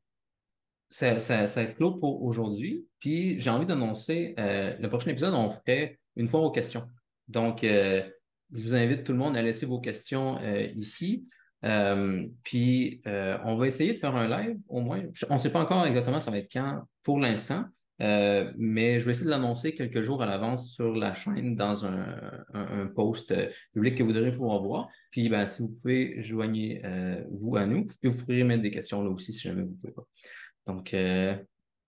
ça, ça, ça clos pour aujourd'hui. Puis j'ai envie d'annoncer le prochain épisode, on ferait une fois aux questions. Donc, je vous invite tout le monde à laisser vos questions ici. Euh, puis, euh, on va essayer de faire un live au moins. On ne sait pas encore exactement ça va être quand pour l'instant, euh, mais je vais essayer de l'annoncer quelques jours à l'avance sur la chaîne dans un, post public que vous devrez pouvoir voir. Puis, ben, si vous pouvez, joignez-vous à nous. Puis, vous pourrez mettre des questions là aussi si jamais vous ne pouvez pas. Donc,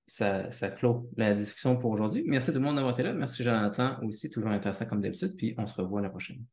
ça, ça clôt la discussion pour aujourd'hui. Merci tout le monde d'avoir été là. Merci Jonathan aussi, toujours intéressant comme d'habitude. Puis, on se revoit la prochaine.